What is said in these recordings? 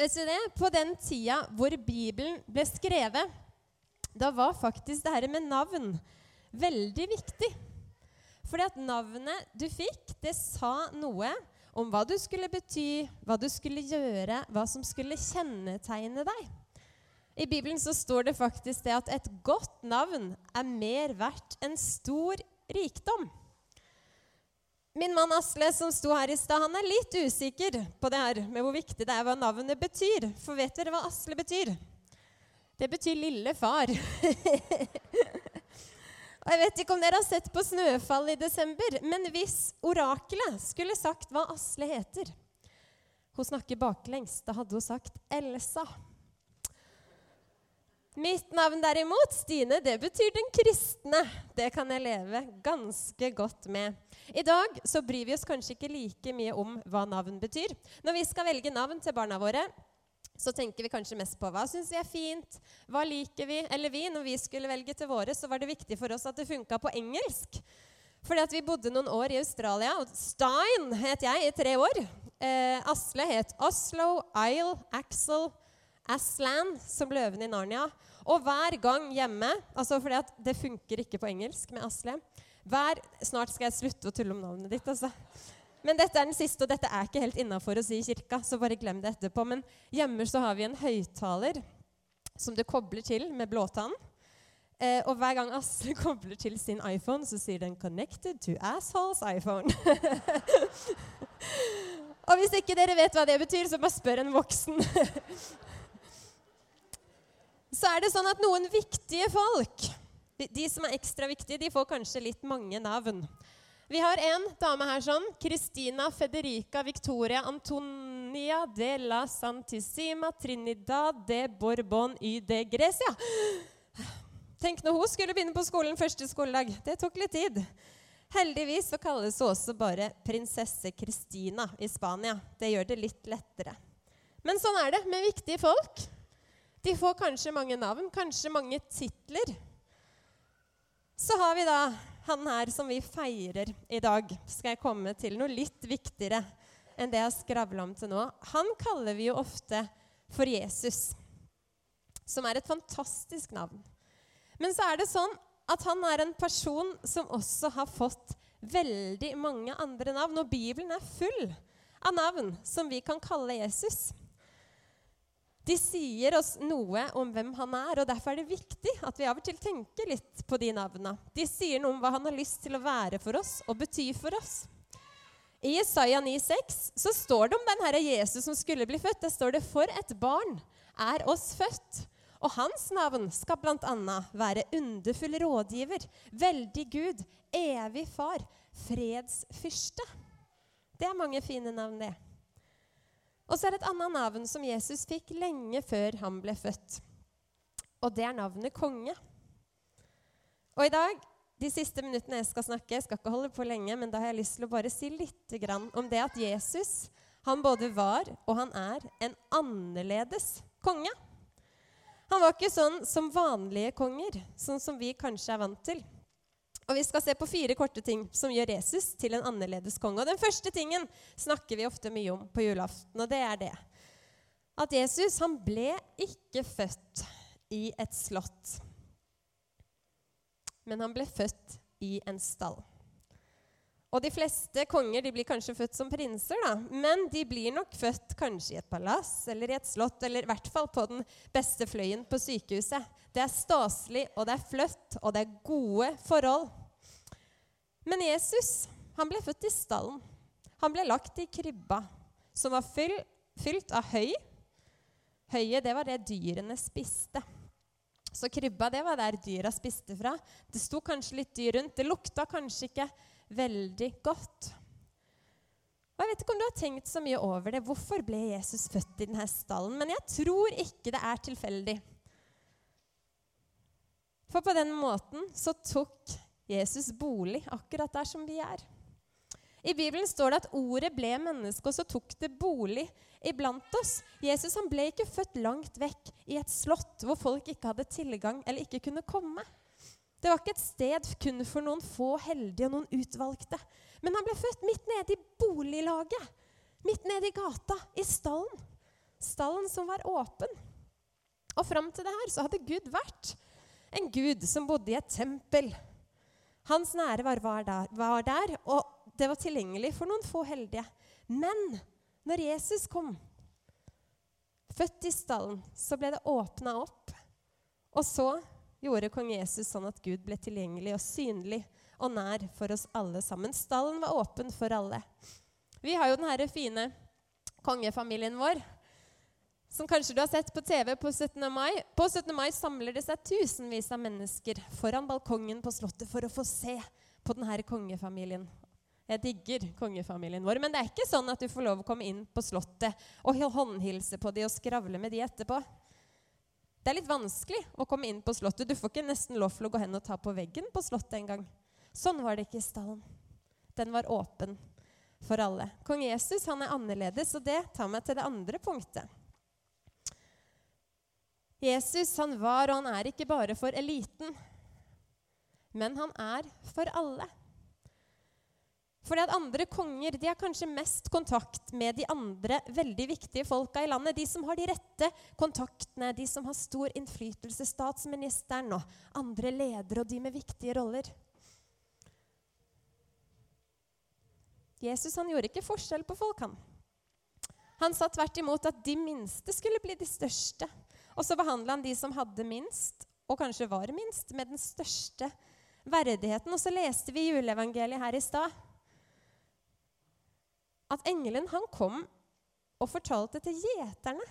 Vet det? På den tida hvor Bibelen ble skrevet, da var faktisk det her med navn veldig viktig. Fordi at navnet du fikk, det sa noe om hva du skulle bety, hva du skulle gjøre, hva som skulle kjennetegne deg. I Bibelen så står det faktisk det at et godt navn er mer verdt enn stor rikdom. Min mann Asle som sto her i stad, han er litt usikker på det her med hvor viktig det er hva navnet betyr. For vet dere hva Asle betyr? Det betyr lille far. Og Jeg vet ikke om dere har sett på Snøfall i desember, men hvis orakelet skulle sagt hva Asle heter Hun snakker baklengs. Da hadde hun sagt Elsa. Mitt navn derimot, Stine, det betyr den kristne. Det kan jeg leve ganske godt med. I dag så bryr vi oss kanskje ikke like mye om hva navn betyr. Når vi skal velge navn til barna våre, så tenker vi kanskje mest på hva syns vi er fint, hva liker vi? Eller vi, når vi skulle velge til våre, så var det viktig for oss at det funka på engelsk. Fordi at vi bodde noen år i Australia. og Stein het jeg i tre år. Eh, Asle het Oslo, Isle, Axel, Aslan, som løven i Narnia. Og hver gang hjemme altså fordi at Det funker ikke på engelsk med Asle. Hver, snart skal jeg slutte å tulle om navnet ditt. altså. Men dette er den siste, og dette er ikke helt innafor å si i kirka. så bare glem det etterpå. Men hjemme så har vi en høyttaler som du kobler til med blåtann. Eh, og hver gang Asle kobler til sin iPhone, så sier den 'Connected to assholes iPhone'. og hvis ikke dere vet hva det betyr, så bare spør en voksen. så er det sånn at noen viktige folk, de, som er ekstra viktige, de får kanskje litt mange navn. Vi har en dame her sånn. Christina Federica Victoria Antonia de la Santissima Trinidad de Borbon y de Grecia. Tenk når hun skulle begynne på skolen første skoledag. Det tok litt tid. Heldigvis så kalles hun også bare prinsesse Christina i Spania. Det gjør det litt lettere. Men sånn er det med viktige folk. De får kanskje mange navn, kanskje mange titler. Så har vi da han her som vi feirer i dag. Skal jeg komme til noe litt viktigere enn det jeg har skravla om til nå. Han kaller vi jo ofte for Jesus, som er et fantastisk navn. Men så er det sånn at han er en person som også har fått veldig mange andre navn. Og Bibelen er full av navn som vi kan kalle Jesus. De sier oss noe om hvem han er, og derfor er det viktig at vi av og til tenker litt på de navnene. De sier noe om hva han har lyst til å være for oss og bety for oss. I Isaiah 9,6 så står det om den herre Jesus som skulle bli født. Der står det 'For et barn er oss født'. Og hans navn skal bl.a. være underfull rådgiver, veldig Gud, evig far, fredsfyrste. Det er mange fine navn, det. Og så er det et annet navn som Jesus fikk lenge før han ble født. Og det er navnet konge. Og i dag, de siste minuttene jeg skal snakke, jeg skal ikke holde på lenge, men da har jeg lyst til å bare si litt om det at Jesus han både var og han er en annerledes konge. Han var ikke sånn som vanlige konger, sånn som vi kanskje er vant til. Og Vi skal se på fire korte ting som gjør Jesus til en annerledes konge. Og Den første tingen snakker vi ofte mye om på julaften, og det er det at Jesus han ble ikke født i et slott, men han ble født i en stall. Og De fleste konger de blir kanskje født som prinser, da, men de blir nok født kanskje i et palass eller i et slott, eller i hvert fall på den beste fløyen på sykehuset. Det er staselig, og det er fløtt, og det er gode forhold. Men Jesus han ble født i stallen. Han ble lagt i krybba, som var fylt av høy. Høyet, det var det dyrene spiste. Så krybba, det var der dyra spiste fra. Det sto kanskje litt dyr rundt. Det lukta kanskje ikke veldig godt. Og Jeg vet ikke om du har tenkt så mye over det. Hvorfor ble Jesus født i denne stallen? Men jeg tror ikke det er tilfeldig. For på den måten så tok Jesus bolig akkurat der som vi er. I Bibelen står det at ordet ble menneske, og så tok det bolig iblant oss. Jesus han ble ikke født langt vekk i et slott hvor folk ikke hadde tilgang eller ikke kunne komme. Det var ikke et sted kun for noen få heldige og noen utvalgte. Men han ble født midt nede i boliglaget. Midt nede i gata, i stallen. stallen som var åpen. Og fram til det her så hadde Gud vært en gud som bodde i et tempel. Hans nære var der, var der, og det var tilgjengelig for noen få heldige. Men når Jesus kom, født i stallen, så ble det åpna opp. Og så gjorde kong Jesus sånn at Gud ble tilgjengelig og synlig og nær for oss alle sammen. Stallen var åpen for alle. Vi har jo denne fine kongefamilien vår som kanskje du har sett på TV på 17. mai. På 17. mai samler det seg tusenvis av mennesker foran balkongen på Slottet for å få se på denne kongefamilien. Jeg digger kongefamilien vår, men det er ikke sånn at du får lov å komme inn på Slottet og håndhilse på de og skravle med de etterpå. Det er litt vanskelig å komme inn på Slottet. Du får ikke nesten lov til å gå hen og ta på veggen på Slottet engang. Sånn var det ikke i stallen. Den var åpen for alle. Kong Jesus han er annerledes, og det tar meg til det andre punktet. Jesus han var og han er ikke bare for eliten, men han er for alle. Fordi at andre konger de har kanskje mest kontakt med de andre veldig viktige folka i landet. De som har de rette kontaktene, de som har stor innflytelse. Statsministeren og andre ledere og de med viktige roller. Jesus han gjorde ikke forskjell på folk, han. Han sa tvert imot at de minste skulle bli de største. Og så behandla han de som hadde minst, og kanskje var minst, med den største verdigheten. Og så leste vi juleevangeliet her i stad at engelen han kom og fortalte til gjeterne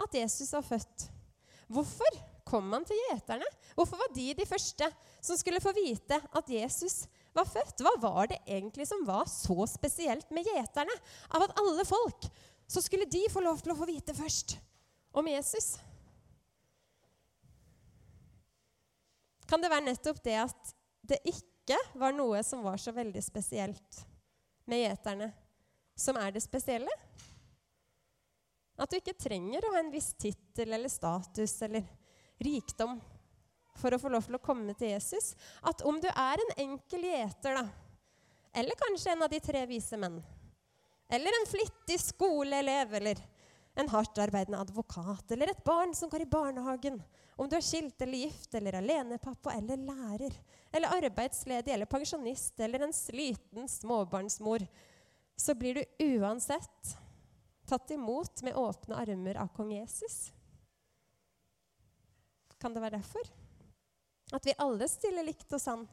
at Jesus var født. Hvorfor kom han til gjeterne? Hvorfor var de de første som skulle få vite at Jesus var født? Hva var det egentlig som var så spesielt med gjeterne? Av at alle folk så skulle de få lov til å få vite først om Jesus. Kan det være nettopp det at det ikke var noe som var så veldig spesielt med gjeterne, som er det spesielle? At du ikke trenger å ha en viss tittel eller status eller rikdom for å få lov til å komme til Jesus. At om du er en enkel gjeter, da, eller kanskje en av de tre vise menn, eller en flittig skoleelev, eller en hardtarbeidende advokat eller et barn som går i barnehagen. Om du er skilt eller gift eller alenepappa eller lærer eller arbeidsledig eller pensjonist eller en sliten småbarnsmor, så blir du uansett tatt imot med åpne armer av kong Jesus. Kan det være derfor? At vi alle stiller likt og sann.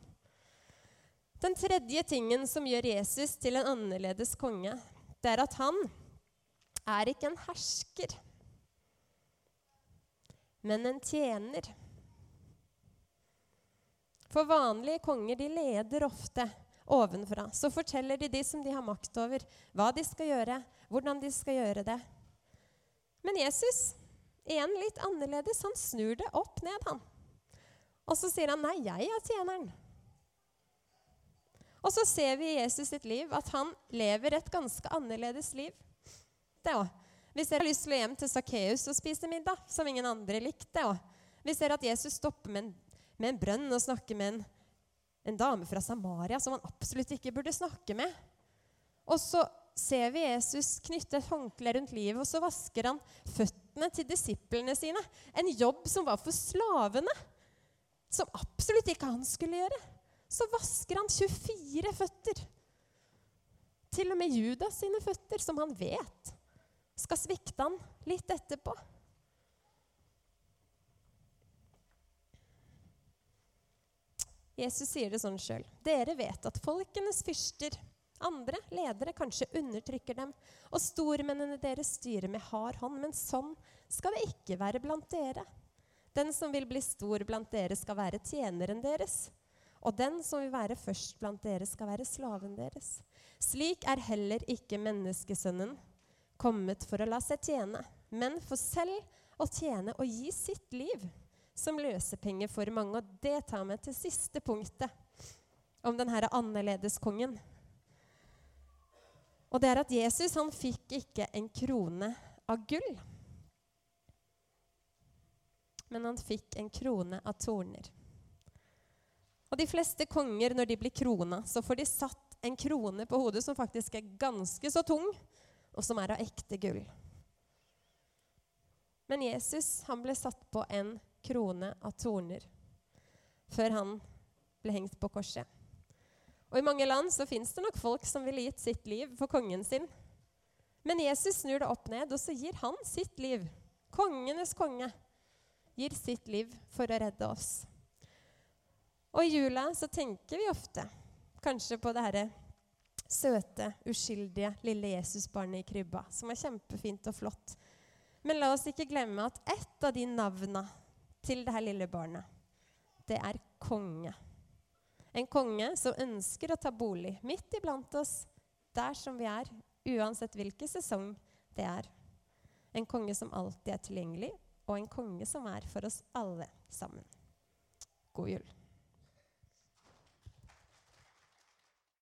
Den tredje tingen som gjør Jesus til en annerledes konge, det er at han er ikke en hersker, men en tjener. For vanlige konger de leder ofte ovenfra. Så forteller de de som de har makt over, hva de skal gjøre, hvordan de skal gjøre det. Men Jesus, igjen litt annerledes, han snur det opp ned, han. Og så sier han, 'Nei, jeg er tjeneren'. Og så ser vi i Jesus sitt liv at han lever et ganske annerledes liv det òg. Vi ser lyst til å hjem til Sakkeus og spise middag, som ingen andre likte Og Vi ser at Jesus stopper med en, med en brønn og snakker med en, en dame fra Samaria som han absolutt ikke burde snakke med. Og så ser vi Jesus knytte et håndkle rundt livet, og så vasker han føttene til disiplene sine. En jobb som var for slavene, som absolutt ikke han skulle gjøre. Så vasker han 24 føtter. Til og med Judas sine føtter, som han vet skal svikte han litt etterpå. Jesus sier det sånn sjøl. Dere vet at folkenes fyrster, andre ledere, kanskje undertrykker dem, og stormennene deres styrer med hard hånd, men sånn skal det ikke være blant dere. Den som vil bli stor blant dere, skal være tjeneren deres. Og den som vil være først blant dere, skal være slaven deres. Slik er heller ikke menneskesønnen kommet for å la seg tjene, men for selv å tjene og gi sitt liv som løsepenger for mange. Og det tar meg til siste punktet om denne annerledeskongen. Og det er at Jesus han fikk ikke en krone av gull, men han fikk en krone av torner. Og De fleste konger, når de blir krona, så får de satt en krone på hodet som faktisk er ganske så tung, og som er av ekte gull. Men Jesus han ble satt på en krone av torner før han ble hengt på korset. Og I mange land så fins det nok folk som ville gitt sitt liv for kongen sin. Men Jesus snur det opp ned, og så gir han sitt liv. Kongenes konge gir sitt liv for å redde oss. Og i jula så tenker vi ofte kanskje på det herre søte, uskyldige lille Jesusbarnet i krybba, som er kjempefint og flott. Men la oss ikke glemme at ett av de navna til dette lille barnet, det er konge. En konge som ønsker å ta bolig midt iblant oss, der som vi er, uansett hvilken sesong det er. En konge som alltid er tilgjengelig, og en konge som er for oss alle sammen. God jul.